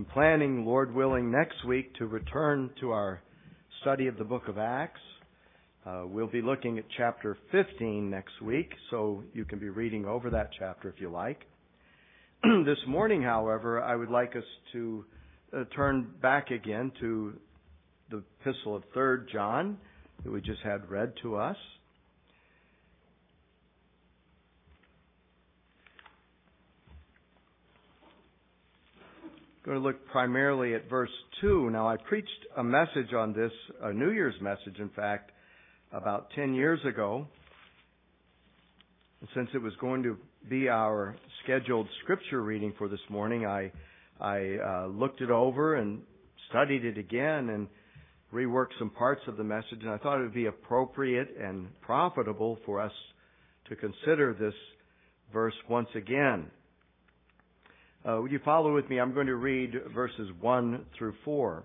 I'm planning, Lord willing, next week to return to our study of the book of Acts. Uh, we'll be looking at chapter 15 next week, so you can be reading over that chapter if you like. this morning, however, I would like us to uh, turn back again to the epistle of 3rd John that we just had read to us. Going to look primarily at verse 2. Now, I preached a message on this, a New Year's message, in fact, about 10 years ago. And since it was going to be our scheduled scripture reading for this morning, I, I uh, looked it over and studied it again and reworked some parts of the message, and I thought it would be appropriate and profitable for us to consider this verse once again. Uh, would you follow with me? I'm going to read verses 1 through 4.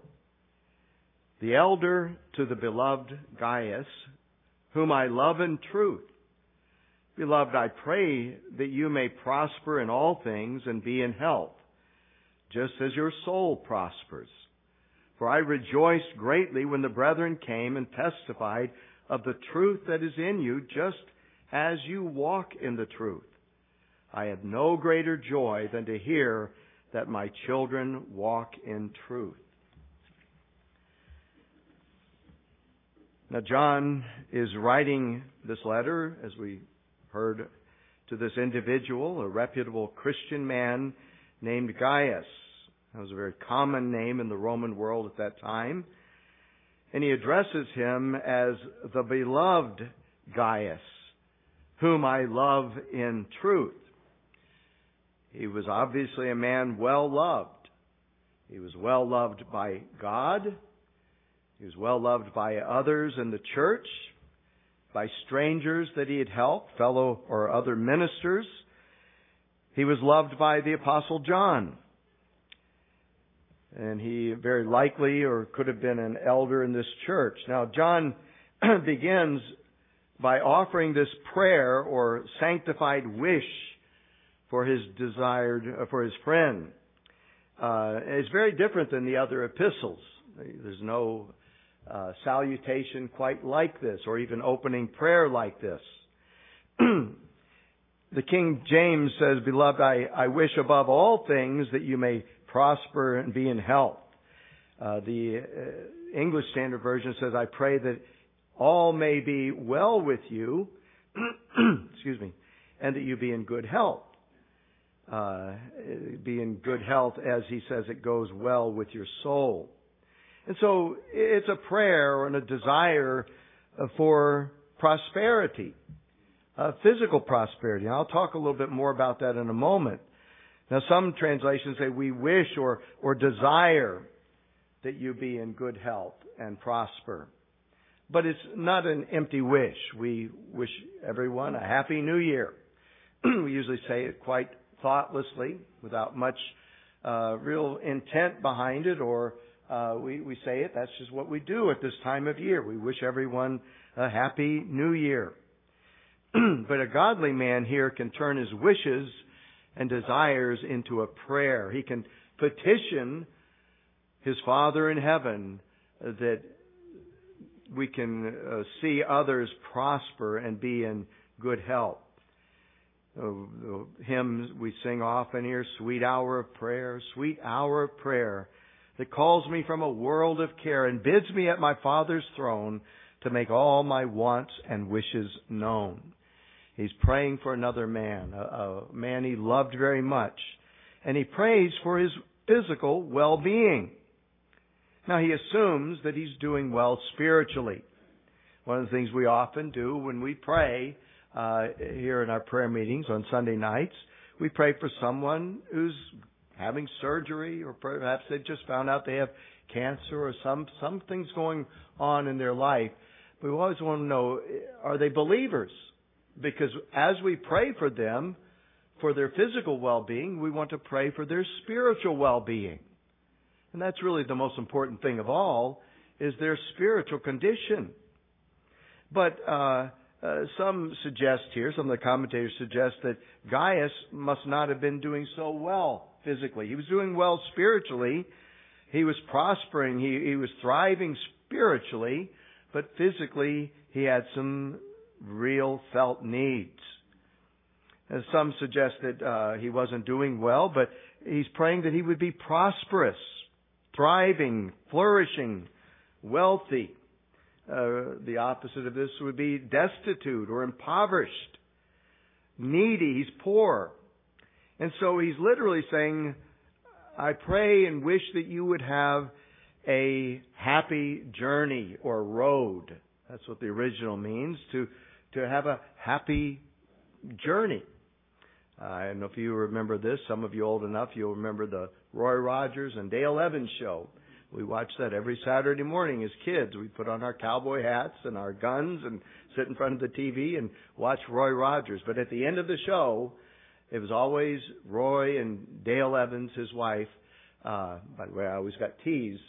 The elder to the beloved Gaius, whom I love in truth. Beloved, I pray that you may prosper in all things and be in health, just as your soul prospers. For I rejoiced greatly when the brethren came and testified of the truth that is in you, just as you walk in the truth. I have no greater joy than to hear that my children walk in truth. Now, John is writing this letter, as we heard, to this individual, a reputable Christian man named Gaius. That was a very common name in the Roman world at that time. And he addresses him as the beloved Gaius, whom I love in truth. He was obviously a man well loved. He was well loved by God. He was well loved by others in the church, by strangers that he had helped, fellow or other ministers. He was loved by the Apostle John. And he very likely or could have been an elder in this church. Now, John begins by offering this prayer or sanctified wish for his desired, uh, for his friend. Uh, it's very different than the other epistles. There's no uh, salutation quite like this, or even opening prayer like this. the King James says, Beloved, I, I wish above all things that you may prosper and be in health. Uh, the uh, English Standard Version says, I pray that all may be well with you, excuse me, and that you be in good health uh, be in good health as he says it goes well with your soul. And so it's a prayer and a desire for prosperity, uh, physical prosperity. And I'll talk a little bit more about that in a moment. Now some translations say we wish or, or desire that you be in good health and prosper. But it's not an empty wish. We wish everyone a happy new year. we usually say it quite thoughtlessly, without much uh, real intent behind it, or uh, we, we say it. That's just what we do at this time of year. We wish everyone a happy new year. but a godly man here can turn his wishes and desires into a prayer. He can petition his Father in heaven that we can uh, see others prosper and be in good health the hymns we sing often here, sweet hour of prayer, sweet hour of prayer, that calls me from a world of care and bids me at my Father's throne to make all my wants and wishes known. He's praying for another man, a, a man he loved very much, and he prays for his physical well-being. Now he assumes that he's doing well spiritually. One of the things we often do when we pray uh, here in our prayer meetings on Sunday nights. We pray for someone who's having surgery, or perhaps they just found out they have cancer, or some something's going on in their life. We always want to know: Are they believers? Because as we pray for them, for their physical well-being, we want to pray for their spiritual well-being. And that's really the most important thing of all, is their spiritual condition. But, uh, Uh, some suggest here, some of the commentators suggest that Gaius must not have been doing so well physically. He was doing well spiritually. He was prospering. He, he was thriving spiritually, but physically he had some real felt needs. And some suggest that uh, he wasn't doing well, but he's praying that he would be prosperous, thriving, flourishing, wealthy. Uh, the opposite of this would be destitute or impoverished, needy. He's poor. And so he's literally saying, I pray and wish that you would have a happy journey or road. That's what the original means, to, to have a happy journey. I don't know if you remember this. Some of you old enough, you'll remember the Roy Rogers and Dale Evans show. We watched that every Saturday morning as kids. We put on our cowboy hats and our guns and sit in front of the TV and watch Roy Rogers. But at the end of the show, it was always Roy and Dale Evans, his wife. Uh, by the way, I always got teased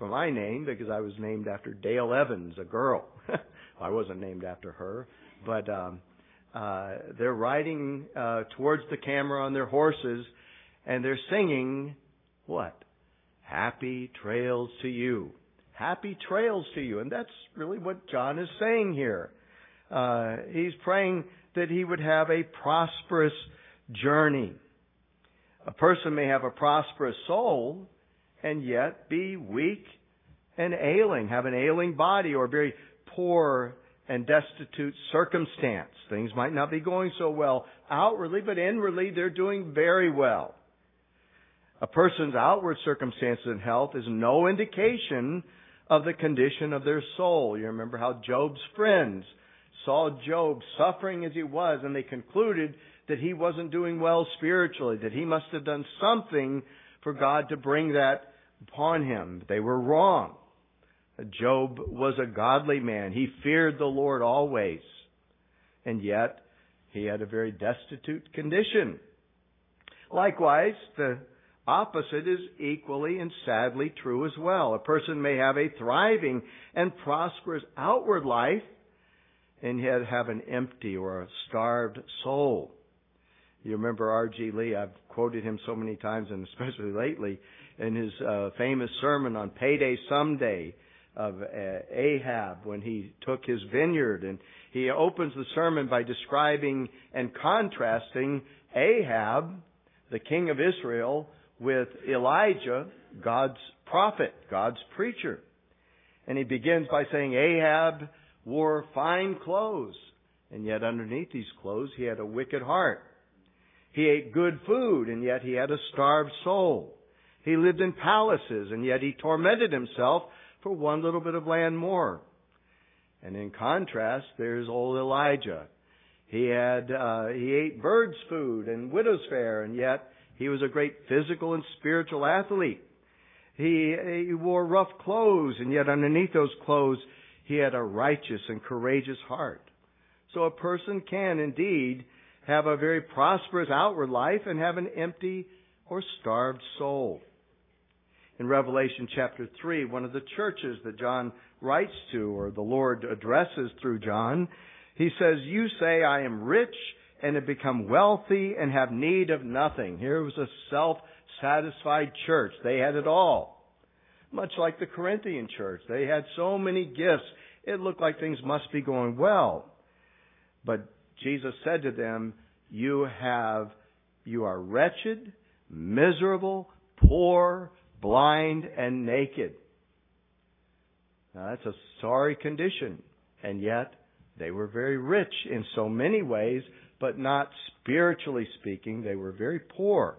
for my name because I was named after Dale Evans, a girl. I wasn't named after her, but um, uh, they're riding uh, towards the camera on their horses, and they're singing what? Happy trails to you. Happy trails to you. And that's really what John is saying here. Uh, he's praying that he would have a prosperous journey. A person may have a prosperous soul and yet be weak and ailing, have an ailing body or very poor and destitute circumstance. Things might not be going so well outwardly, but inwardly they're doing very well. A person's outward circumstances and health is no indication of the condition of their soul. You remember how Job's friends saw Job suffering as he was, and they concluded that he wasn't doing well spiritually, that he must have done something for God to bring that upon him. They were wrong. Job was a godly man. He feared the Lord always. And yet, he had a very destitute condition. Likewise, the opposite is equally and sadly true as well. A person may have a thriving and prosperous outward life and yet have an empty or a starved soul. You remember R.G. Lee, I've quoted him so many times and especially lately in his uh, famous sermon on Payday Someday of uh, Ahab when he took his vineyard. And he opens the sermon by describing and contrasting Ahab, the king of Israel, with Elijah, God's prophet, God's preacher. And he begins by saying Ahab wore fine clothes, and yet underneath these clothes he had a wicked heart. He ate good food, and yet he had a starved soul. He lived in palaces, and yet he tormented himself for one little bit of land more. And in contrast, there's old Elijah. He had uh, he ate birds' food and widow's fare, and yet he was a great physical and spiritual athlete. He, he wore rough clothes, and yet underneath those clothes, he had a righteous and courageous heart. So a person can indeed have a very prosperous outward life and have an empty or starved soul in Revelation chapter 3, one of the churches that John writes to or the Lord addresses through John, he says, You say, I am rich and have become wealthy and have need of nothing. Here was a self satisfied church. They had it all. Much like the Corinthian church. They had so many gifts. It looked like things must be going well. But Jesus said to them, You have, you are wretched, miserable, poor, blind and naked. Now that's a sorry condition. And yet, they were very rich in so many ways, but not spiritually speaking. They were very poor.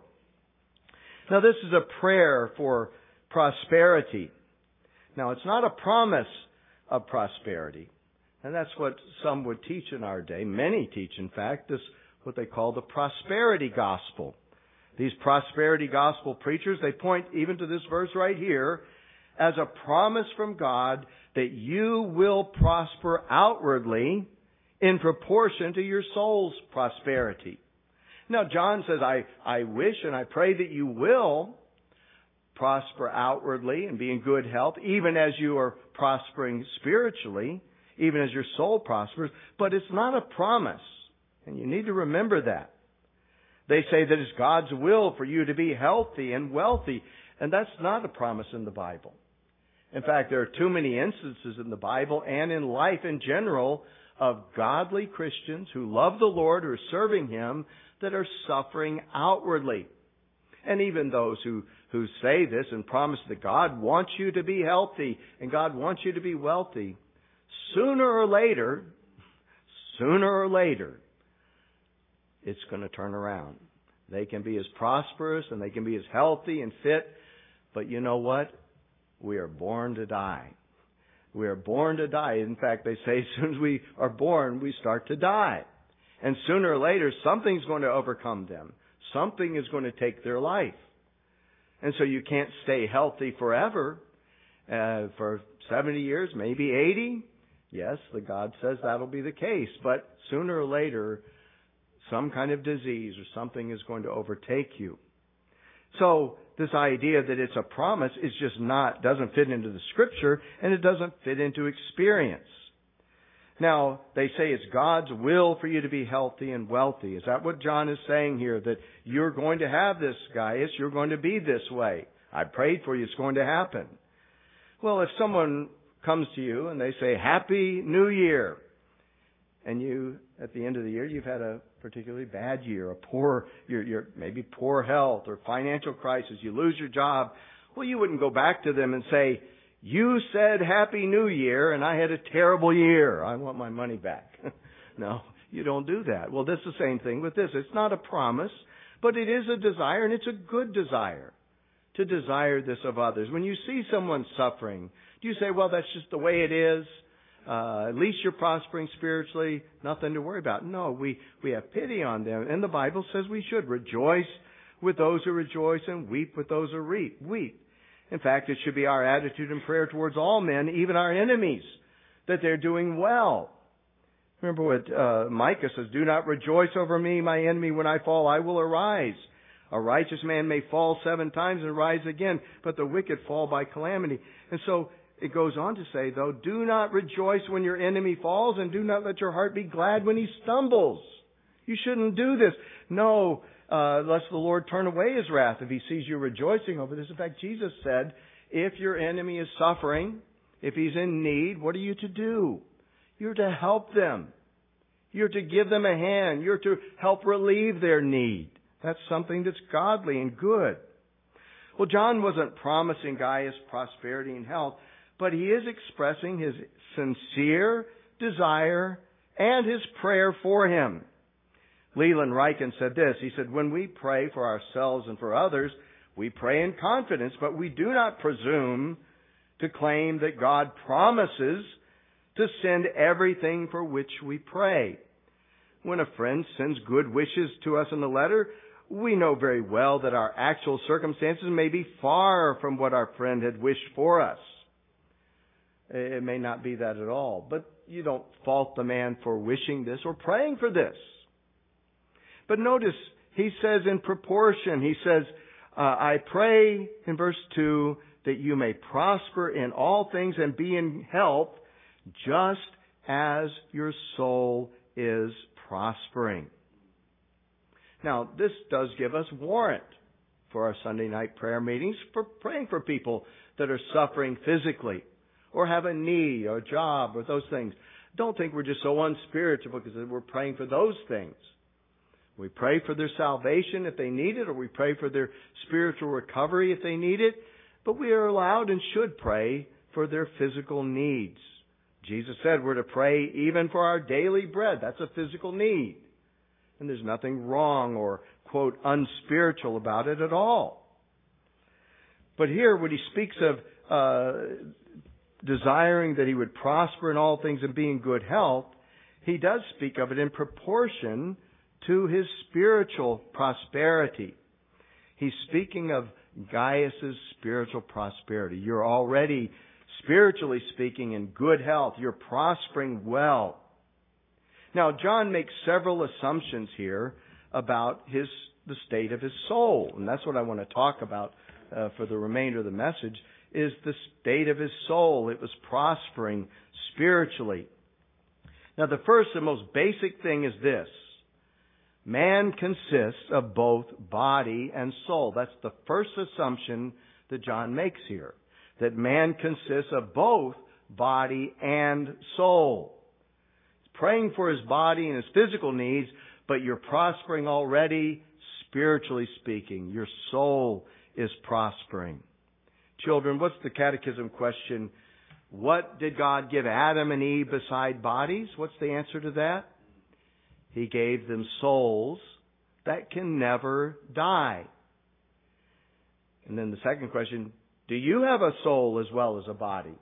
Now this is a prayer for prosperity. Now it's not a promise of prosperity. And that's what some would teach in our day. Many teach, in fact, this what they call the prosperity gospel. These prosperity gospel preachers, they point even to this verse right here as a promise from God that you will prosper outwardly in proportion to your soul's prosperity. Now, John says, I, I wish and I pray that you will prosper outwardly and be in good health, even as you are prospering spiritually. even as your soul prospers, but it's not a promise. And you need to remember that. They say that it's God's will for you to be healthy and wealthy, and that's not a promise in the Bible. In fact, there are too many instances in the Bible and in life in general of godly Christians who love the Lord, who are serving Him, that are suffering outwardly. And even those who, who say this and promise that God wants you to be healthy and God wants you to be wealthy, sooner or later, sooner or later, it's going to turn around. They can be as prosperous and they can be as healthy and fit, but you know what? We are born to die. We are born to die. In fact, they say as soon as we are born, we start to die. And sooner or later, something's going to overcome them. Something is going to take their life. And so you can't stay healthy forever. Uh, for 70 years, maybe 80. Yes, the God says that'll be the case. But sooner or later, some kind of disease or something is going to overtake you. So this idea that it's a promise is just not, doesn't fit into the scripture and it doesn't fit into experience. Now, they say it's God's will for you to be healthy and wealthy. Is that what John is saying here? That you're going to have this, Gaius. You're going to be this way. I prayed for you. It's going to happen. Well, if someone comes to you and they say, Happy New Year, and you, at the end of the year, you've had a particularly bad year, a poor, you're, you're maybe poor health or financial crisis, you lose your job. Well, you wouldn't go back to them and say, you said Happy New Year and I had a terrible year. I want my money back. no, you don't do that. Well, this is the same thing with this. It's not a promise, but it is a desire and it's a good desire to desire this of others. When you see someone suffering, do you say, well, that's just the way it is? Uh, at least you're prospering spiritually, nothing to worry about. No, we, we have pity on them. And the Bible says we should rejoice with those who rejoice and weep with those who weep. Weep. In fact, it should be our attitude and prayer towards all men, even our enemies, that they're doing well. Remember what uh, Micah says, Do not rejoice over me, my enemy. When I fall, I will arise. A righteous man may fall seven times and rise again, but the wicked fall by calamity. And so it goes on to say, though, do not rejoice when your enemy falls and do not let your heart be glad when he stumbles. You shouldn't do this. No, uh, lest the Lord turn away his wrath if he sees you rejoicing over this. In fact, Jesus said, if your enemy is suffering, if he's in need, what are you to do? You're to help them. You're to give them a hand. You're to help relieve their need. That's something that's godly and good. Well, John wasn't promising Gaius prosperity and health but he is expressing his sincere desire and his prayer for him. Leland Ryken said this. He said, when we pray for ourselves and for others, we pray in confidence, but we do not presume to claim that God promises to send everything for which we pray. When a friend sends good wishes to us in a letter, we know very well that our actual circumstances may be far from what our friend had wished for us. It may not be that at all. But you don't fault the man for wishing this or praying for this. But notice, he says in proportion, he says, uh, I pray in verse 2 that you may prosper in all things and be in health just as your soul is prospering. Now, this does give us warrant for our Sunday night prayer meetings for praying for people that are suffering physically or have a need or a job or those things. Don't think we're just so unspiritual because we're praying for those things. We pray for their salvation if they need it, or we pray for their spiritual recovery if they need it, but we are allowed and should pray for their physical needs. Jesus said we're to pray even for our daily bread. That's a physical need. And there's nothing wrong or, quote, unspiritual about it at all. But here, when he speaks of uh, desiring that he would prosper in all things and be in good health, he does speak of it in proportion to his spiritual prosperity. He's speaking of Gaius's spiritual prosperity. You're already, spiritually speaking, in good health. You're prospering well. Now, John makes several assumptions here about his, the state of his soul, and that's what I want to talk about uh, for the remainder of the message is the state of his soul. It was prospering spiritually. Now the first and most basic thing is this. Man consists of both body and soul. That's the first assumption that John makes here. That man consists of both body and soul. He's praying for his body and his physical needs, but you're prospering already, spiritually speaking. Your soul is prospering. Children, what's the catechism question? What did God give Adam and Eve beside bodies? What's the answer to that? He gave them souls that can never die. And then the second question, do you have a soul as well as a body?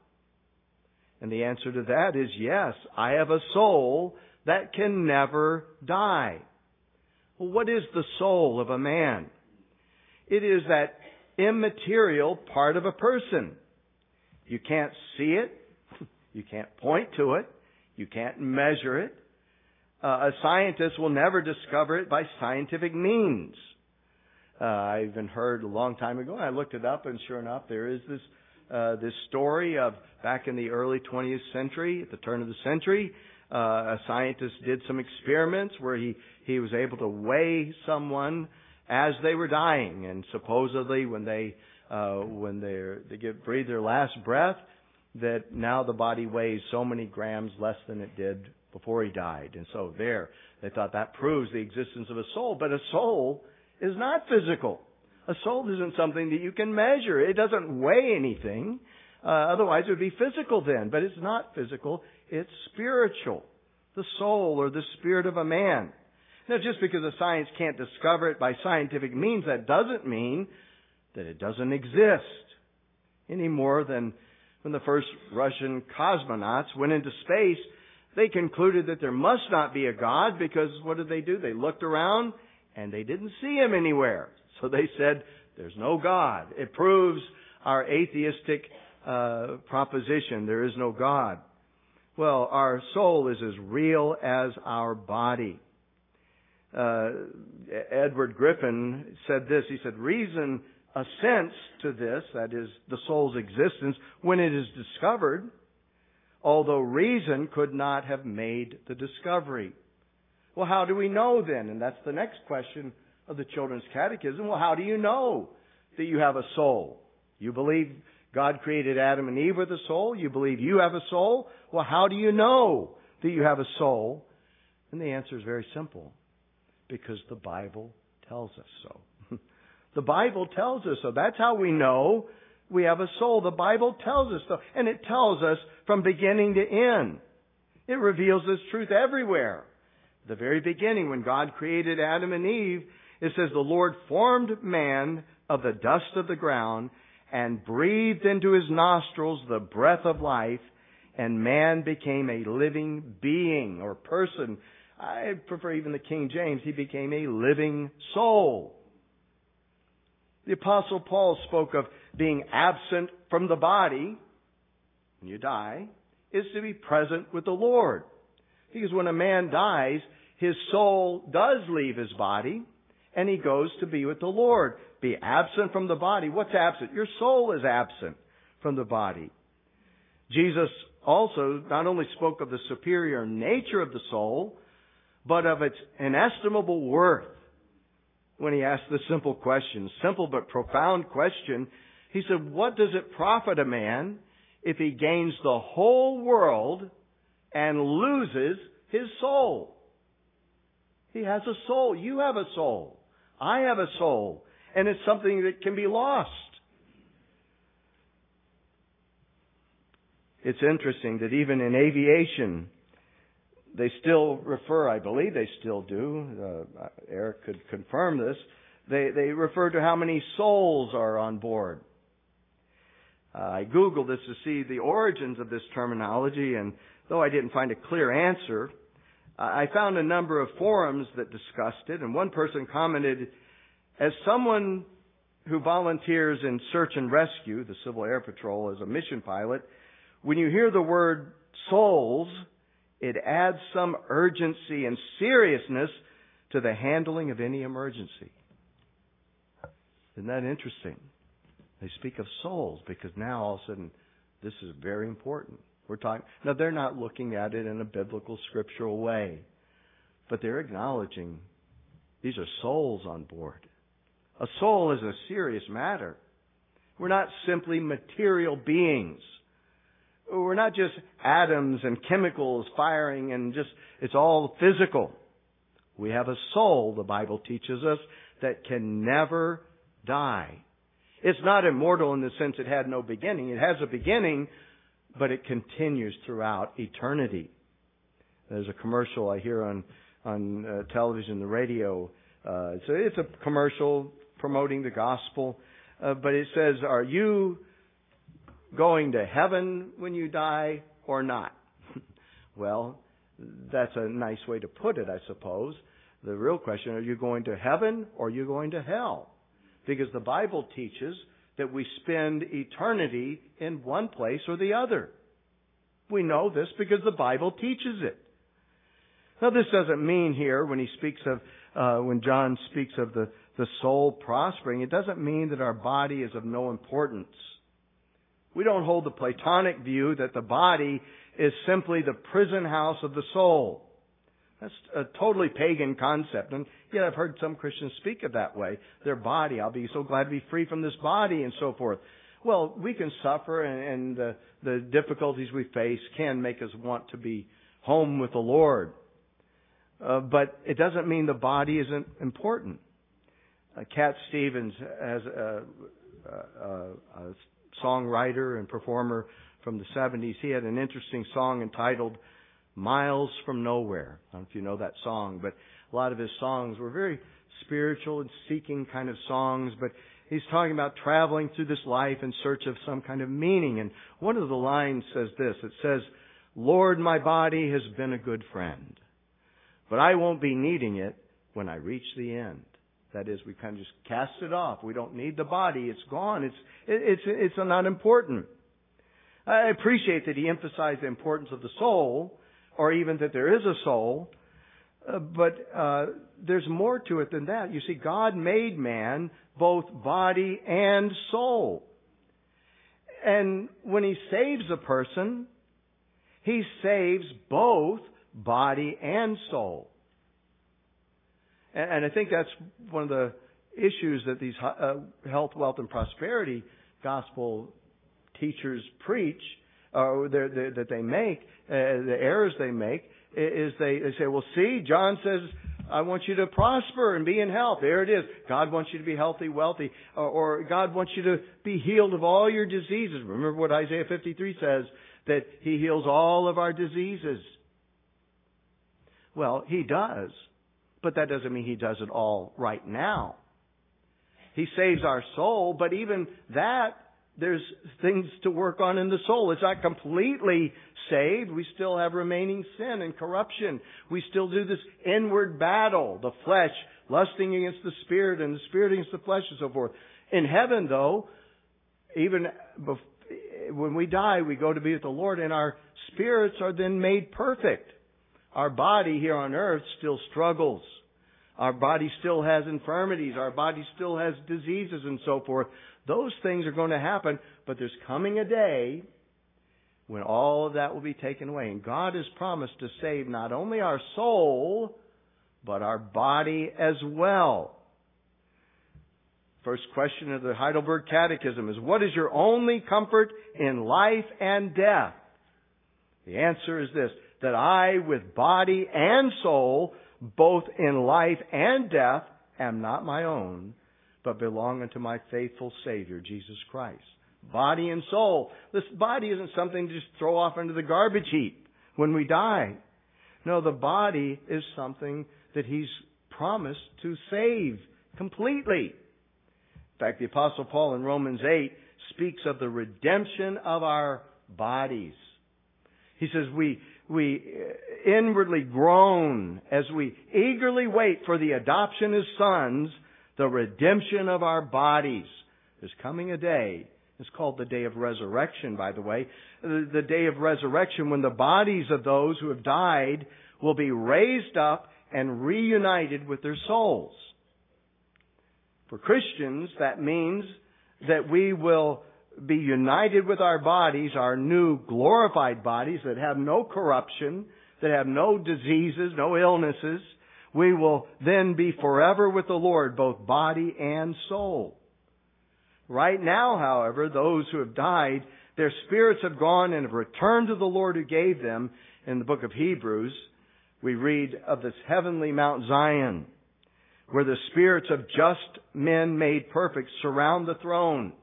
And the answer to that is yes, I have a soul that can never die. Well, what is the soul of a man? It is that immaterial part of a person. You can't see it. You can't point to it. You can't measure it. Uh, a scientist will never discover it by scientific means. Uh, I even heard a long time ago. I looked it up, and sure enough, there is this uh, this story of back in the early 20th century, at the turn of the century, uh, a scientist did some experiments where he he was able to weigh someone as they were dying, and supposedly when they uh, when they they get breathe their last breath, that now the body weighs so many grams less than it did before he died, and so there they thought that proves the existence of a soul, but a soul is not physical. A soul isn't something that you can measure. It doesn't weigh anything. Uh, otherwise, it would be physical then. But it's not physical. It's spiritual. The soul or the spirit of a man. Now, just because a science can't discover it by scientific means, that doesn't mean that it doesn't exist any more than when the first Russian cosmonauts went into space, they concluded that there must not be a God because what did they do? They looked around and they didn't see him anywhere. So they said, there's no God. It proves our atheistic uh, proposition. There is no God. Well, our soul is as real as our body uh, Edward Griffin said this. He said, reason assents to this, that is, the soul's existence, when it is discovered, although reason could not have made the discovery. Well, how do we know then? And that's the next question of the Children's Catechism. Well, how do you know that you have a soul? You believe God created Adam and Eve with a soul? You believe you have a soul? Well, how do you know that you have a soul? And the answer is very simple because the Bible tells us so. the Bible tells us so. That's how we know we have a soul. The Bible tells us so. And it tells us from beginning to end. It reveals this truth everywhere. The very beginning, when God created Adam and Eve, it says, The Lord formed man of the dust of the ground and breathed into his nostrils the breath of life, and man became a living being or person I prefer even the King James, he became a living soul. The apostle Paul spoke of being absent from the body, when you die, is to be present with the Lord. Because when a man dies, his soul does leave his body, and he goes to be with the Lord. Be absent from the body. What's absent? Your soul is absent from the body. Jesus also not only spoke of the superior nature of the soul, but of its inestimable worth. When he asked the simple question, simple but profound question, he said, what does it profit a man if he gains the whole world and loses his soul? He has a soul. You have a soul. I have a soul. And it's something that can be lost. It's interesting that even in aviation, they still refer, I believe they still do, uh, Eric could confirm this, they, they refer to how many souls are on board. Uh, I Googled this to see the origins of this terminology, and though I didn't find a clear answer, I found a number of forums that discussed it, and one person commented, as someone who volunteers in search and rescue, the Civil Air Patrol as a mission pilot, when you hear the word souls, it adds some urgency and seriousness to the handling of any emergency. Isn't that interesting? They speak of souls because now all of a sudden this is very important. We're talking, now they're not looking at it in a biblical scriptural way, but they're acknowledging these are souls on board. A soul is a serious matter. We're not simply material beings. We're not just atoms and chemicals firing and just, it's all physical. We have a soul, the Bible teaches us, that can never die. It's not immortal in the sense it had no beginning. It has a beginning, but it continues throughout eternity. There's a commercial I hear on on uh, television, the radio. Uh, so it's a commercial promoting the gospel, uh, but it says, "Are you going to heaven when you die or not?" well, that's a nice way to put it, I suppose. The real question: Are you going to heaven or are you going to hell? Because the Bible teaches that we spend eternity in one place or the other. We know this because the Bible teaches it. Now, this doesn't mean here when he speaks of, uh, when John speaks of the, the soul prospering, it doesn't mean that our body is of no importance. We don't hold the Platonic view that the body is simply the prison house of the soul. That's a totally pagan concept. And yet I've heard some Christians speak of that way. Their body, I'll be so glad to be free from this body and so forth. Well, we can suffer and, and the, the difficulties we face can make us want to be home with the Lord. Uh, but it doesn't mean the body isn't important. Uh, Cat Stevens, as a, a, a songwriter and performer from the 70s, he had an interesting song entitled Miles from Nowhere. I don't know if you know that song, but a lot of his songs were very spiritual and seeking kind of songs, but he's talking about traveling through this life in search of some kind of meaning. And one of the lines says this. It says, Lord, my body has been a good friend, but I won't be needing it when I reach the end. That is, we kind of just cast it off. We don't need the body. It's gone. It's, it's, it's not important. I appreciate that he emphasized the importance of the soul, or even that there is a soul. Uh, but uh, there's more to it than that. You see, God made man both body and soul. And when He saves a person, He saves both body and soul. And, and I think that's one of the issues that these uh, health, wealth, and prosperity gospel teachers preach or that they make, uh, the errors they make, is they, they say, well, see, John says, I want you to prosper and be in health. There it is. God wants you to be healthy, wealthy, or, or God wants you to be healed of all your diseases. Remember what Isaiah 53 says, that He heals all of our diseases. Well, He does, but that doesn't mean He does it all right now. He saves our soul, but even that there's things to work on in the soul. It's not completely saved. We still have remaining sin and corruption. We still do this inward battle, the flesh lusting against the spirit and the spirit against the flesh and so forth. In heaven, though, even when we die, we go to be with the Lord and our spirits are then made perfect. Our body here on earth still struggles. Our body still has infirmities. Our body still has diseases and so forth. Those things are going to happen, but there's coming a day when all of that will be taken away. And God has promised to save not only our soul, but our body as well. First question of the Heidelberg Catechism is What is your only comfort in life and death? The answer is this that I, with body and soul, both in life and death, am not my own, but belong unto my faithful Savior, Jesus Christ. Body and soul. This body isn't something to just throw off into the garbage heap when we die. No, the body is something that He's promised to save completely. In fact, the Apostle Paul in Romans 8 speaks of the redemption of our bodies. He says, we, we uh, inwardly groan as we eagerly wait for the adoption as sons the redemption of our bodies. There's coming a day. It's called the day of resurrection, by the way. The day of resurrection when the bodies of those who have died will be raised up and reunited with their souls. For Christians, that means that we will be united with our bodies, our new glorified bodies that have no corruption, that have no diseases, no illnesses, we will then be forever with the Lord, both body and soul. Right now, however, those who have died, their spirits have gone and have returned to the Lord who gave them. In the book of Hebrews, we read of this heavenly Mount Zion, where the spirits of just men made perfect surround the throne.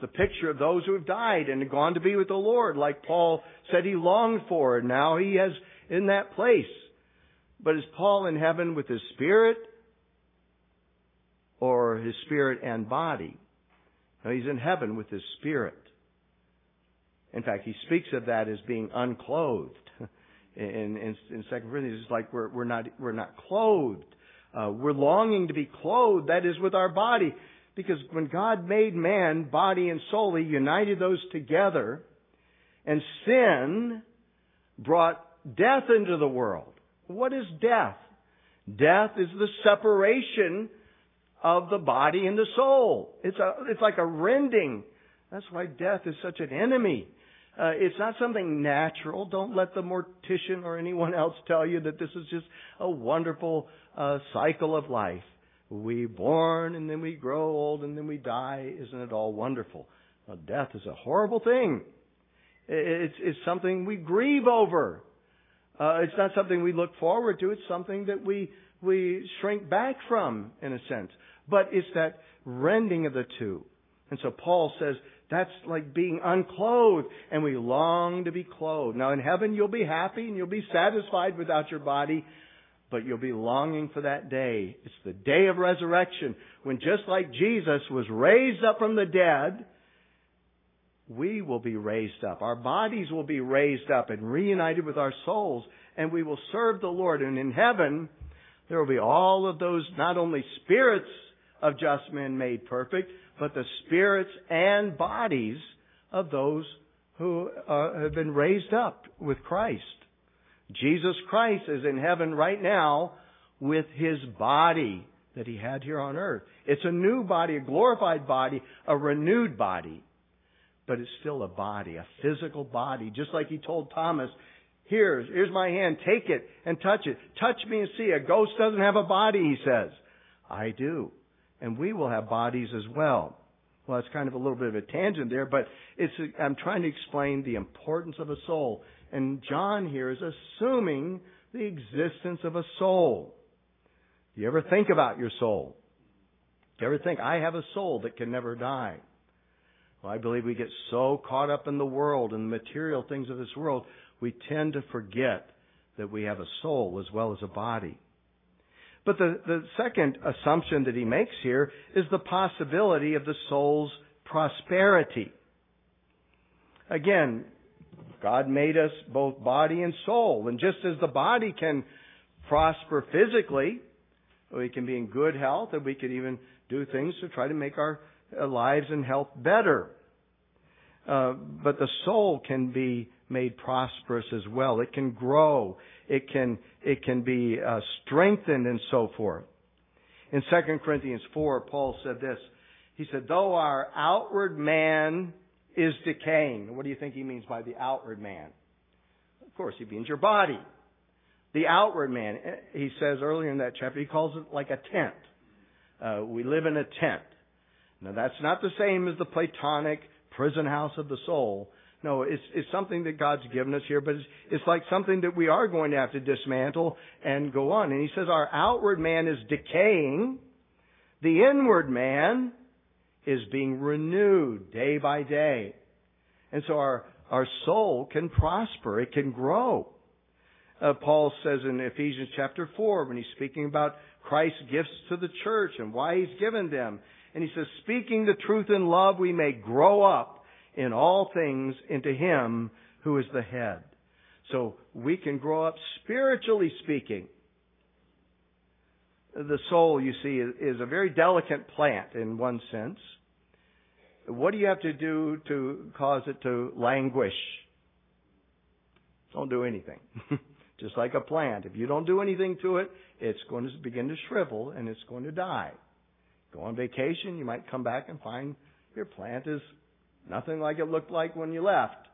It's picture of those who have died and gone to be with the Lord, like Paul said he longed for, and now he has in that place. But is Paul in heaven with his spirit or his spirit and body? No, he's in heaven with his spirit. In fact, he speaks of that as being unclothed. In, in, in 2 Corinthians, it's like we're, we're not, we're not clothed. Uh, we're longing to be clothed, that is, with our body. Because when God made man, body and soul, He united those together, and sin brought death into the world. What is death? Death is the separation of the body and the soul. It's a, it's like a rending. That's why death is such an enemy. Uh, it's not something natural. Don't let the mortician or anyone else tell you that this is just a wonderful uh, cycle of life. We born and then we grow old and then we die. Isn't it all wonderful? Death is a horrible thing. It's, it's something we grieve over. Uh, it's not something we look forward to. It's something that we we shrink back from, in a sense. But it's that rending of the two. And so Paul says that's like being unclothed, and we long to be clothed. Now in heaven you'll be happy and you'll be satisfied without your body, but you'll be longing for that day. It's the day of resurrection, when just like Jesus was raised up from the dead, we will be raised up. Our bodies will be raised up and reunited with our souls, and we will serve the Lord. And in heaven, there will be all of those, not only spirits of just men made perfect, but the spirits and bodies of those who uh, have been raised up with Christ. Jesus Christ is in heaven right now with his body that he had here on earth. It's a new body, a glorified body, a renewed body but it's still a body, a physical body. Just like he told Thomas, here, here's my hand, take it and touch it. Touch me and see. A ghost doesn't have a body, he says. I do. And we will have bodies as well. Well, that's kind of a little bit of a tangent there, but it's, I'm trying to explain the importance of a soul. And John here is assuming the existence of a soul. Do you ever think about your soul? Do you ever think, I have a soul that can never die? Well, I believe we get so caught up in the world and the material things of this world, we tend to forget that we have a soul as well as a body. But the, the second assumption that he makes here is the possibility of the soul's prosperity. Again, God made us both body and soul. And just as the body can prosper physically, we can be in good health and we can even do things to try to make our uh, lives and health better. Uh, but the soul can be made prosperous as well. It can grow. It can it can be uh, strengthened and so forth. In 2 Corinthians 4, Paul said this. He said, "Though our outward man is decaying." What do you think he means by the outward man? Of course, he means your body. The outward man. Eh, he says earlier in that chapter, he calls it like a tent. Uh, we live in a tent. Now that's not the same as the Platonic prison house of the soul. No, it's, it's something that God's given us here, but it's, it's like something that we are going to have to dismantle and go on. And he says our outward man is decaying. The inward man is being renewed day by day. And so our, our soul can prosper. It can grow. Uh, Paul says in Ephesians chapter 4 when he's speaking about Christ's gifts to the church and why he's given them. And he says, speaking the truth in love, we may grow up in all things into him who is the head. So we can grow up spiritually speaking. The soul, you see, is a very delicate plant in one sense. What do you have to do to cause it to languish? Don't do anything. Just like a plant. If you don't do anything to it, it's going to begin to shrivel and it's going to die. Go on vacation, you might come back and find your plant is Nothing like it looked like when you left.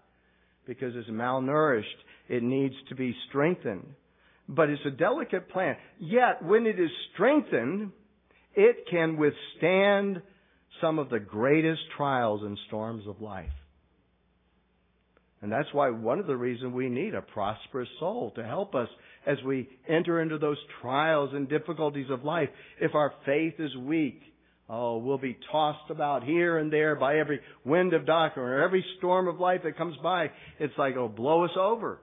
Because it's malnourished. It needs to be strengthened. But it's a delicate plant. Yet, when it is strengthened, it can withstand some of the greatest trials and storms of life. And that's why one of the reasons we need a prosperous soul to help us as we enter into those trials and difficulties of life. If our faith is weak, oh, we'll be tossed about here and there by every wind of doctrine or every storm of life that comes by. It's like it'll blow us over.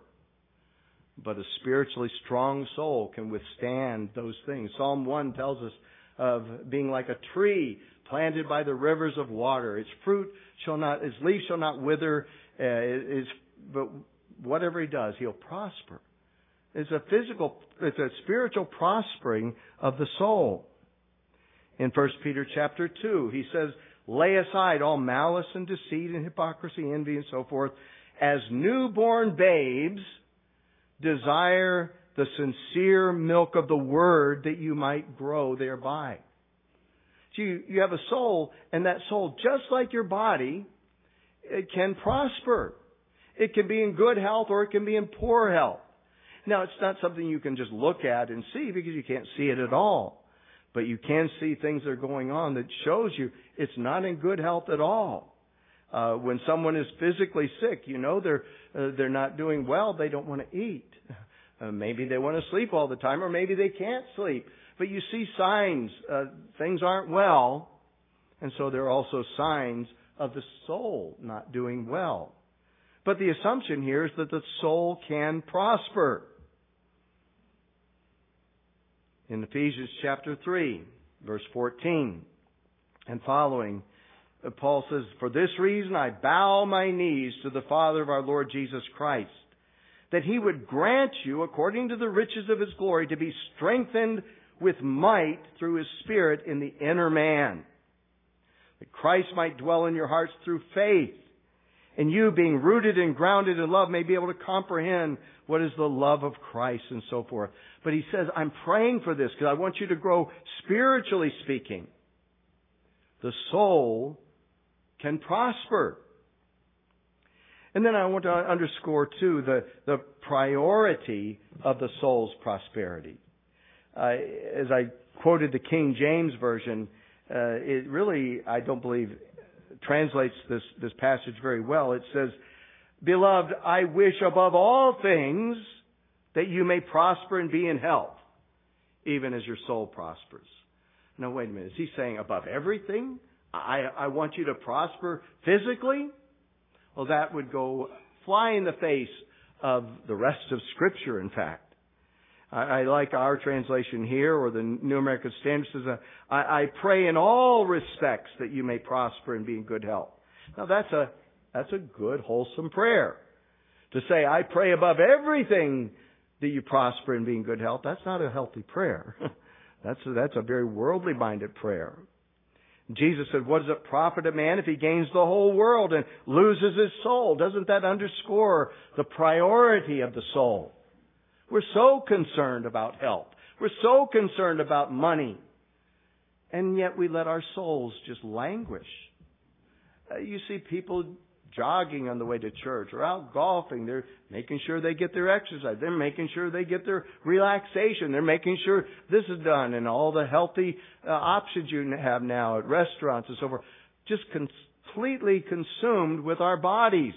But a spiritually strong soul can withstand those things. Psalm 1 tells us of being like a tree planted by the rivers of water. Its fruit shall not, its leaf shall not wither, uh, is, but whatever he does, he'll prosper. It's a physical, it's a spiritual prospering of the soul. In 1 Peter chapter 2, he says, lay aside all malice and deceit and hypocrisy, envy and so forth. As newborn babes, desire the sincere milk of the word that you might grow thereby. So you, you have a soul, and that soul, just like your body, it can prosper. It can be in good health or it can be in poor health. Now, it's not something you can just look at and see because you can't see it at all. But you can see things that are going on that shows you it's not in good health at all. Uh, when someone is physically sick, you know they're uh, they're not doing well. They don't want to eat. Uh, maybe they want to sleep all the time, or maybe they can't sleep. But you see signs uh, things aren't well, and so there are also signs of the soul not doing well. But the assumption here is that the soul can prosper. In Ephesians chapter 3, verse 14 and following, Paul says, For this reason I bow my knees to the Father of our Lord Jesus Christ, that he would grant you, according to the riches of his glory, to be strengthened with might through his Spirit in the inner man that Christ might dwell in your hearts through faith. And you, being rooted and grounded in love, may be able to comprehend what is the love of Christ and so forth. But he says, I'm praying for this because I want you to grow spiritually speaking. The soul can prosper. And then I want to underscore too the, the priority of the soul's prosperity. Uh, as I quoted the King James Version, uh, it really, I don't believe, translates this, this passage very well. It says, Beloved, I wish above all things that you may prosper and be in health, even as your soul prospers. Now wait a minute. Is he saying above everything? I, I want you to prosper physically? Well, that would go fly in the face of the rest of Scripture, in fact. I, I like our translation here, or the New American Standard says, uh, I, I pray in all respects that you may prosper and be in good health. Now that's a, that's a good, wholesome prayer. To say, I pray above everything that you prosper and be in good health, that's not a healthy prayer. that's a, that's a very worldly minded prayer. Jesus said, what does it profit a man if he gains the whole world and loses his soul? Doesn't that underscore the priority of the soul? We're so concerned about health. We're so concerned about money. And yet we let our souls just languish. Uh, you see people jogging on the way to church or out golfing. They're making sure they get their exercise. They're making sure they get their relaxation. They're making sure this is done and all the healthy uh, options you have now at restaurants and so forth. Just completely consumed with our bodies.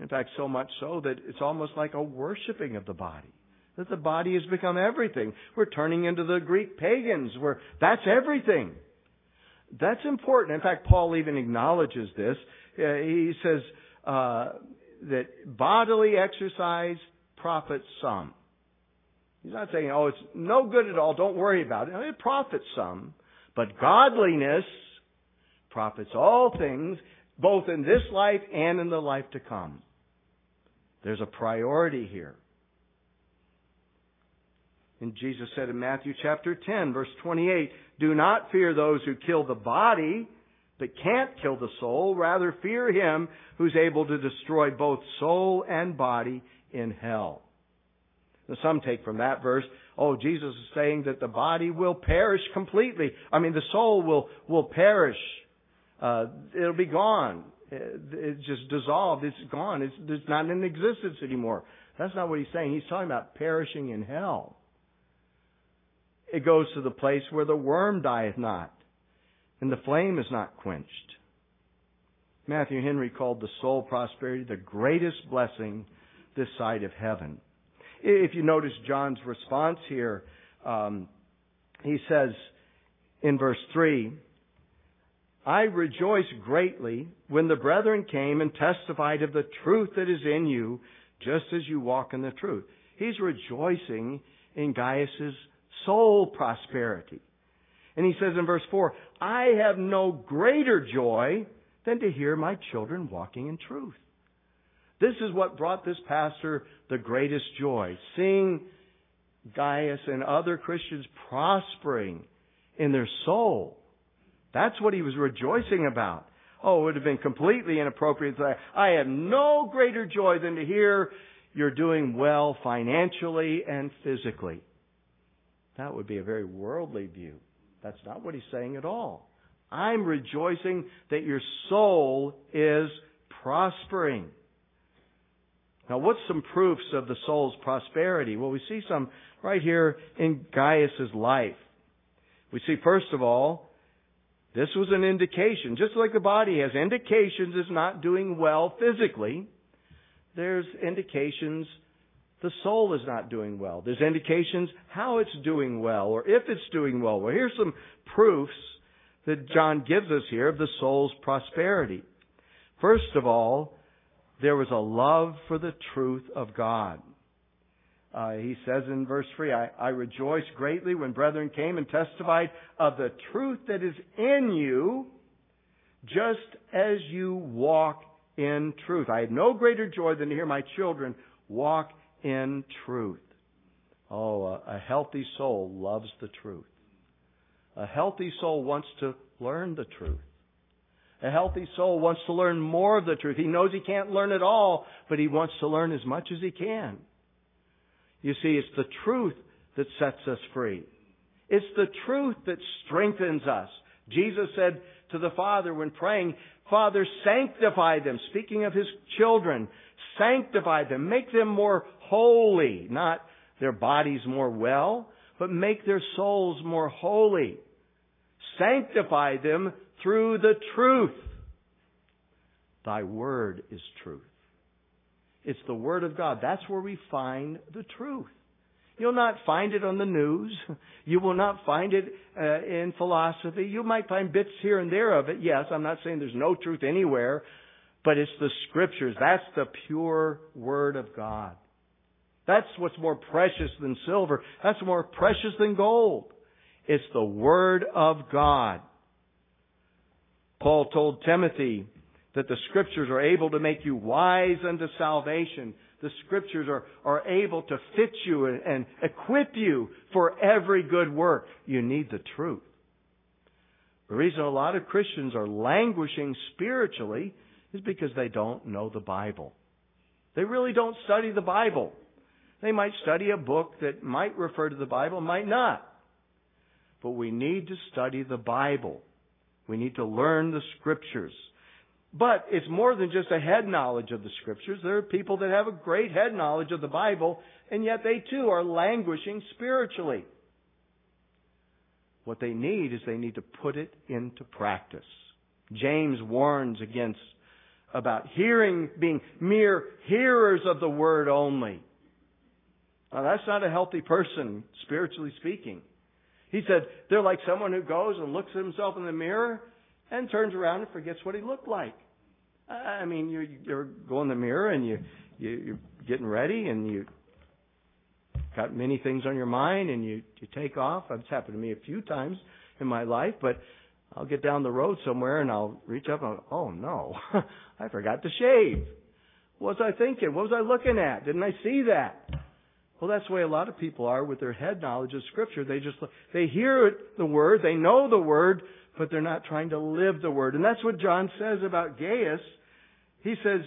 In fact, so much so that it's almost like a worshiping of the body. That the body has become everything. We're turning into the Greek pagans where that's everything. That's important. In fact, Paul even acknowledges this. Uh, he says uh, that bodily exercise profits some. He's not saying, oh, it's no good at all, don't worry about it. It profits some. But godliness profits all things, both in this life and in the life to come. There's a priority here. And Jesus said in Matthew chapter 10, verse 28, Do not fear those who kill the body, but can't kill the soul. Rather, fear him who's able to destroy both soul and body in hell. Now, some take from that verse, oh, Jesus is saying that the body will perish completely. I mean, the soul will, will perish Uh, it'll be gone. It's just dissolved. It's gone. It's, it's not in existence anymore. That's not what he's saying. He's talking about perishing in hell. It goes to the place where the worm dieth not, and the flame is not quenched. Matthew Henry called the soul prosperity the greatest blessing this side of heaven. If you notice John's response here, um, he says in verse 3, I rejoice greatly when the brethren came and testified of the truth that is in you, just as you walk in the truth. He's rejoicing in Gaius's soul prosperity. And he says in verse 4, I have no greater joy than to hear my children walking in truth. This is what brought this pastor the greatest joy, seeing Gaius and other Christians prospering in their soul. That's what he was rejoicing about. Oh, it would have been completely inappropriate to say, I have no greater joy than to hear you're doing well financially and physically. That would be a very worldly view. That's not what he's saying at all. I'm rejoicing that your soul is prospering. Now, what's some proofs of the soul's prosperity? Well, we see some right here in Gaius's life. We see, first of all, this was an indication. Just like the body has indications it's not doing well physically, there's indications the soul is not doing well. There's indications how it's doing well or if it's doing well. Well, here's some proofs that John gives us here of the soul's prosperity. First of all, there was a love for the truth of God. Uh, he says in verse 3, I, I rejoice greatly when brethren came and testified of the truth that is in you, just as you walk in truth. I had no greater joy than to hear my children walk in truth. Oh, a, a healthy soul loves the truth. A healthy soul wants to learn the truth. A healthy soul wants to learn more of the truth. He knows he can't learn it all, but he wants to learn as much as he can. You see, it's the truth that sets us free. It's the truth that strengthens us. Jesus said to the Father when praying, Father, sanctify them. Speaking of His children, sanctify them. Make them more holy. Not their bodies more well, but make their souls more holy. Sanctify them through the truth. Thy word is truth. It's the Word of God. That's where we find the truth. You'll not find it on the news. You will not find it uh, in philosophy. You might find bits here and there of it. Yes, I'm not saying there's no truth anywhere, but it's the Scriptures. That's the pure Word of God. That's what's more precious than silver. That's more precious than gold. It's the Word of God. Paul told Timothy that the scriptures are able to make you wise unto salvation. The scriptures are, are able to fit you and, and equip you for every good work. You need the truth. The reason a lot of Christians are languishing spiritually is because they don't know the Bible. They really don't study the Bible. They might study a book that might refer to the Bible, might not. But we need to study the Bible. We need to learn the Scriptures. But it's more than just a head knowledge of the scriptures. There are people that have a great head knowledge of the Bible, and yet they too are languishing spiritually. What they need is they need to put it into practice. James warns against about hearing, being mere hearers of the word only. Now that's not a healthy person, spiritually speaking. He said they're like someone who goes and looks at himself in the mirror and turns around and forgets what he looked like. I mean, you you go in the mirror and you, you you're getting ready and you got many things on your mind and you you take off. It's happened to me a few times in my life, but I'll get down the road somewhere and I'll reach up and I'll, oh no, I forgot to shave. What was I thinking? What was I looking at? Didn't I see that? Well, that's the way a lot of people are with their head knowledge of Scripture. They just they hear the word, they know the word, but they're not trying to live the word. And that's what John says about Gaius. He says,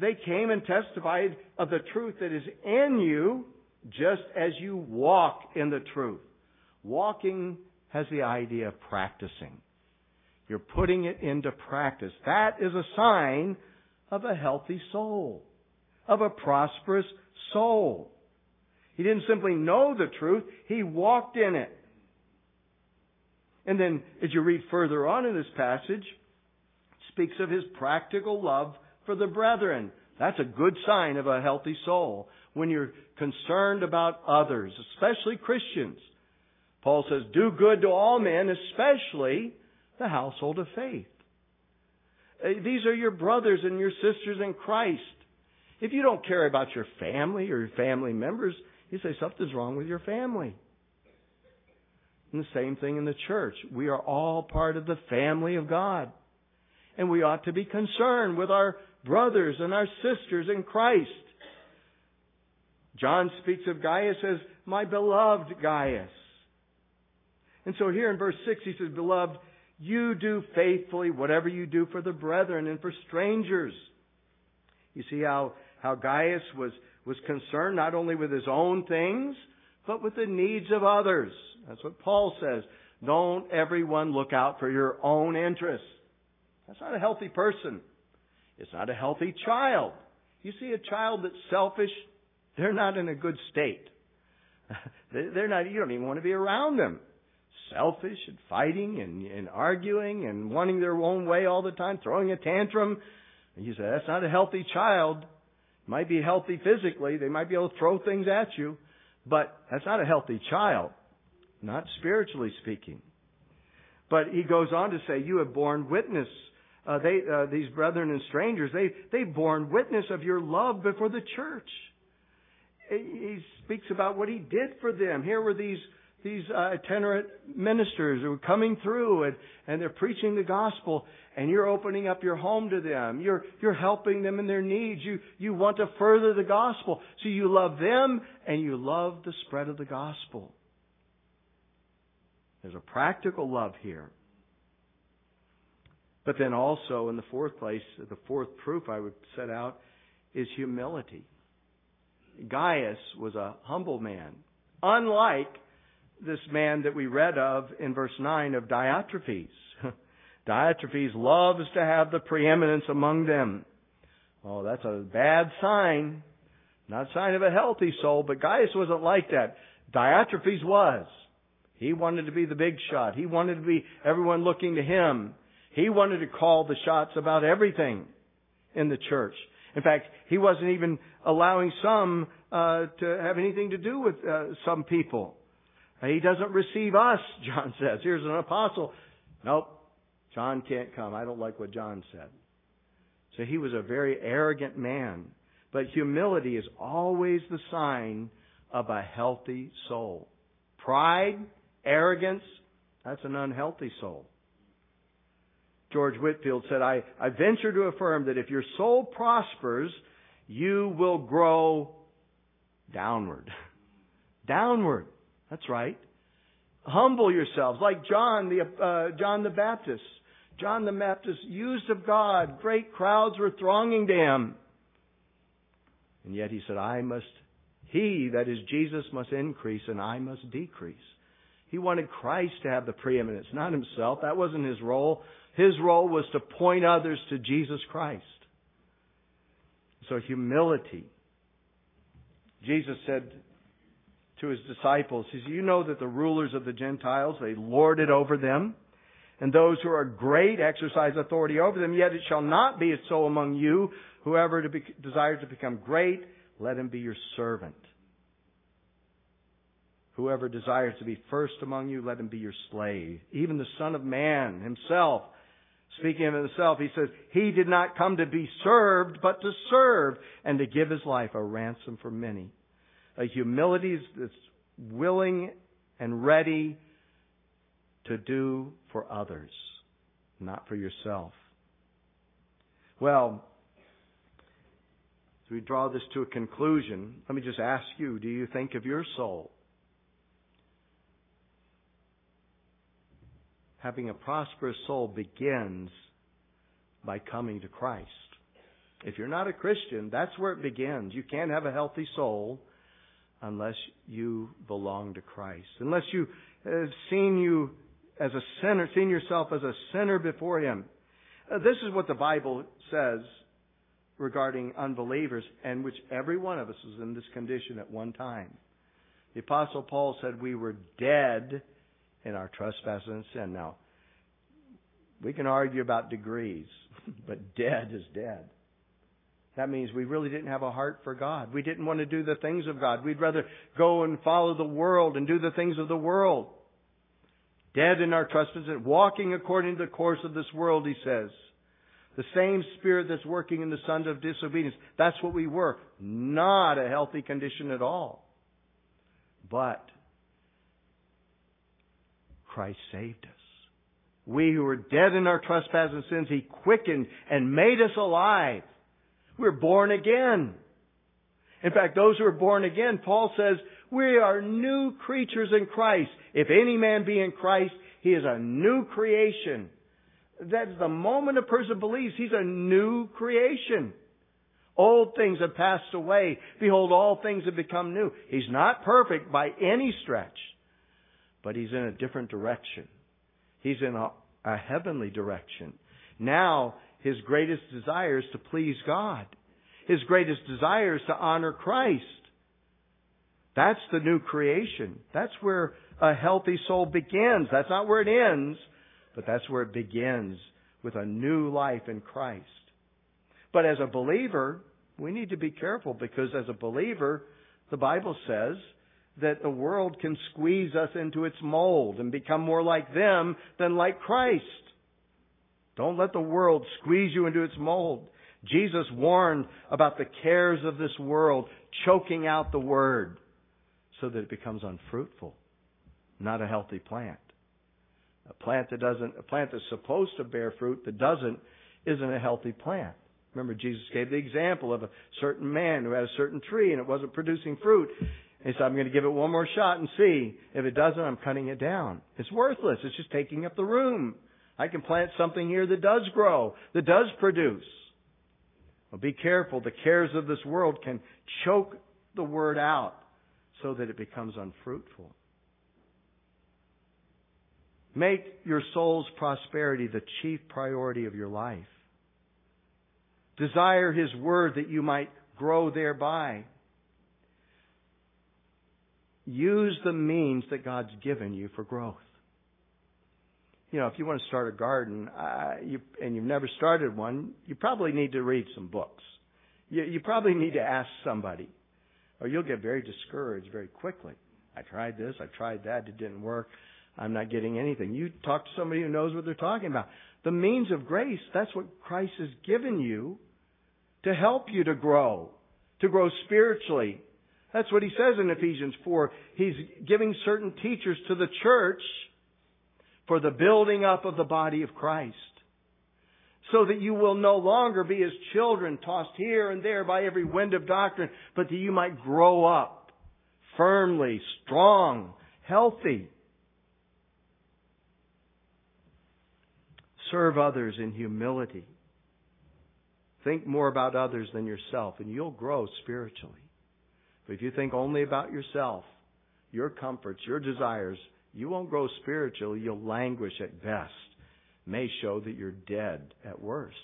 they came and testified of the truth that is in you, just as you walk in the truth. Walking has the idea of practicing. You're putting it into practice. That is a sign of a healthy soul, of a prosperous soul. He didn't simply know the truth, he walked in it. And then, as you read further on in this passage, it speaks of his practical love for the brethren. That's a good sign of a healthy soul. When you're concerned about others, especially Christians. Paul says, do good to all men, especially the household of faith. Uh, these are your brothers and your sisters in Christ. If you don't care about your family or your family members, you say something's wrong with your family. And the same thing in the church. We are all part of the family of God. And we ought to be concerned with our brothers and our sisters in Christ. John speaks of Gaius as my beloved Gaius. And so here in verse 6 he says, Beloved, you do faithfully whatever you do for the brethren and for strangers. You see how, how Gaius was, was concerned not only with his own things, but with the needs of others. That's what Paul says. Don't everyone look out for your own interests. That's not a healthy person. It's not a healthy child. You see a child that's selfish, they're not in a good state. they're not, you don't even want to be around them. Selfish and fighting and, and arguing and wanting their own way all the time, throwing a tantrum. You say, that's not a healthy child. Might be healthy physically. They might be able to throw things at you. But that's not a healthy child. Not spiritually speaking. But he goes on to say, you have borne witness uh, they, uh, these brethren and strangers, they, they've borne witness of your love before the church. He speaks about what he did for them. Here were these, these uh, itinerant ministers who are coming through and, and they're preaching the gospel and you're opening up your home to them. You're, you're helping them in their needs. You, you want to further the gospel. So you love them and you love the spread of the gospel. There's a practical love here. But then also, in the fourth place, the fourth proof I would set out is humility. Gaius was a humble man, unlike this man that we read of in verse 9 of Diotrephes. Diotrephes loves to have the preeminence among them. Oh, that's a bad sign. Not a sign of a healthy soul, but Gaius wasn't like that. Diotrephes was. He wanted to be the big shot. He wanted to be everyone looking to him. He wanted to call the shots about everything in the church. In fact, he wasn't even allowing some uh, to have anything to do with uh, some people. He doesn't receive us, John says. Here's an apostle. Nope, John can't come. I don't like what John said. So he was a very arrogant man. But humility is always the sign of a healthy soul. Pride, arrogance, that's an unhealthy soul. George Whitefield said, I, I venture to affirm that if your soul prospers, you will grow downward. downward. That's right. Humble yourselves, like John the uh, John the Baptist. John the Baptist, used of God, great crowds were thronging to him, and yet he said, "I must, he that is Jesus must increase, and I must decrease." He wanted Christ to have the preeminence, not himself. That wasn't his role. His role was to point others to Jesus Christ. So humility. Jesus said to his disciples, he said, you know that the rulers of the Gentiles, they lord it over them, and those who are great exercise authority over them, yet it shall not be so among you. Whoever to be, desires to become great, let him be your servant. Whoever desires to be first among you, let him be your slave. Even the Son of Man himself Speaking of himself, he says, He did not come to be served, but to serve and to give his life a ransom for many. A humility that's willing and ready to do for others, not for yourself. Well, as we draw this to a conclusion, let me just ask you, do you think of your soul? having a prosperous soul begins by coming to Christ. If you're not a Christian, that's where it begins. You can't have a healthy soul unless you belong to Christ. Unless you have seen you as a sinner, seeing yourself as a sinner before Him. Uh, this is what the Bible says regarding unbelievers, and which every one of us is in this condition at one time. The Apostle Paul said we were dead in our trespasses and sin. Now, we can argue about degrees, but dead is dead. That means we really didn't have a heart for God. We didn't want to do the things of God. We'd rather go and follow the world and do the things of the world. Dead in our trespasses, walking according to the course of this world, he says. The same spirit that's working in the sons of disobedience. That's what we were. Not a healthy condition at all. But Christ saved us. We who were dead in our trespasses and sins, He quickened and made us alive. We're born again. In fact, those who are born again, Paul says, we are new creatures in Christ. If any man be in Christ, he is a new creation. That's the moment a person believes he's a new creation. Old things have passed away. Behold, all things have become new. He's not perfect by any stretch, but he's in a different direction. He's in a, a heavenly direction. Now, his greatest desire is to please God. His greatest desire is to honor Christ. That's the new creation. That's where a healthy soul begins. That's not where it ends, but that's where it begins with a new life in Christ. But as a believer, we need to be careful because as a believer, the Bible says that the world can squeeze us into its mold and become more like them than like Christ. Don't let the world squeeze you into its mold. Jesus warned about the cares of this world choking out the word so that it becomes unfruitful, not a healthy plant. A plant that doesn't, a plant that's supposed to bear fruit that doesn't, isn't a healthy plant. Remember, Jesus gave the example of a certain man who had a certain tree and it wasn't producing fruit. He said, I'm going to give it one more shot and see. If it doesn't, I'm cutting it down. It's worthless. It's just taking up the room. I can plant something here that does grow, that does produce. Well, be careful. The cares of this world can choke the word out so that it becomes unfruitful. Make your soul's prosperity the chief priority of your life. Desire His Word that you might grow thereby. Use the means that God's given you for growth you know, if you want to start a garden uh, you, and you've never started one, you probably need to read some books. You, you probably need to ask somebody, or you'll get very discouraged very quickly. I tried this, I tried that, it didn't work. I'm not getting anything. You talk to somebody who knows what they're talking about. The means of grace, that's what Christ has given you to help you to grow, to grow spiritually. That's what he says in Ephesians 4. He's giving certain teachers to the church for the building up of the body of Christ. So that you will no longer be as children tossed here and there by every wind of doctrine, but that you might grow up firmly, strong, healthy. Serve others in humility. Think more about others than yourself, and you'll grow spiritually. But if you think only about yourself, your comforts, your desires, you won't grow spiritually, you'll languish at best. May show that you're dead at worst.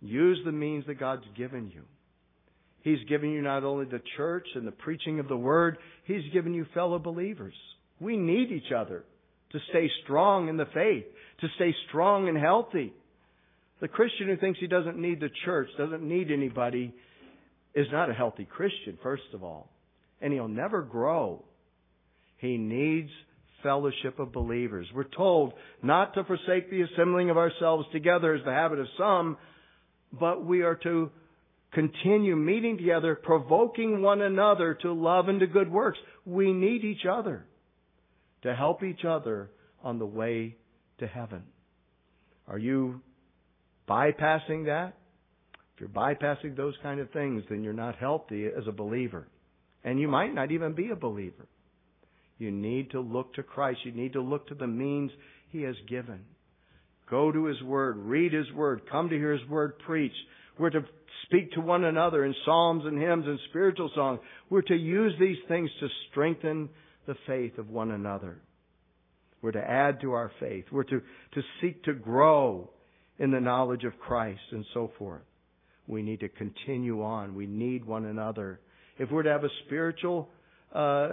Use the means that God's given you. He's given you not only the church and the preaching of the word, He's given you fellow believers. We need each other to stay strong in the faith, to stay strong and healthy. The Christian who thinks he doesn't need the church, doesn't need anybody, is not a healthy Christian, first of all. And he'll never grow he needs fellowship of believers. We're told not to forsake the assembling of ourselves together as the habit of some, but we are to continue meeting together, provoking one another to love and to good works. We need each other to help each other on the way to heaven. Are you bypassing that? If you're bypassing those kind of things, then you're not healthy as a believer. And you might not even be a believer. You need to look to Christ. You need to look to the means He has given. Go to His Word. Read His Word. Come to hear His Word preached. We're to speak to one another in psalms and hymns and spiritual songs. We're to use these things to strengthen the faith of one another. We're to add to our faith. We're to, to seek to grow in the knowledge of Christ and so forth. We need to continue on. We need one another. If we're to have a spiritual uh,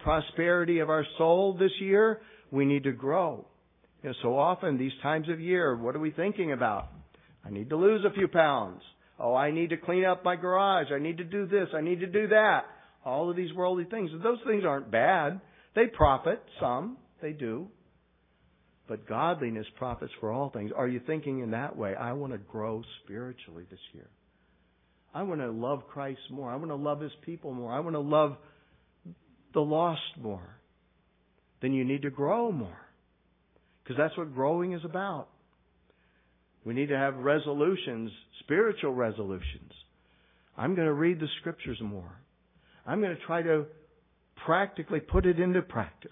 prosperity of our soul this year, we need to grow. You know, so often these times of year, what are we thinking about? I need to lose a few pounds. Oh, I need to clean up my garage. I need to do this. I need to do that. All of these worldly things. Those things aren't bad. They profit some. They do. But godliness profits for all things. Are you thinking in that way? I want to grow spiritually this year. I want to love Christ more. I want to love His people more. I want to love the lost more. Then you need to grow more. Because that's what growing is about. We need to have resolutions, spiritual resolutions. I'm going to read the scriptures more. I'm going to try to practically put it into practice.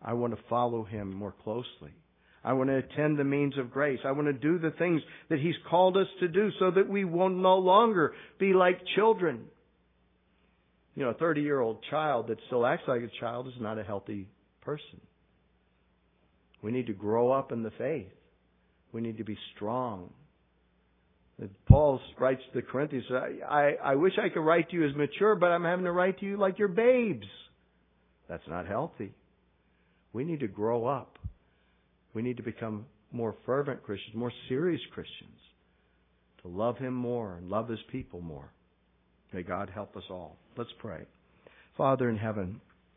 I want to follow Him more closely. I want to attend the means of grace. I want to do the things that He's called us to do so that we will no longer be like children. You know, a 30 year old child that still acts like a child is not a healthy person. We need to grow up in the faith. We need to be strong. Paul writes to the Corinthians, I, I wish I could write to you as mature, but I'm having to write to you like you're babes. That's not healthy. We need to grow up. We need to become more fervent Christians, more serious Christians, to love Him more and love His people more. May God help us all. Let's pray. Father in heaven,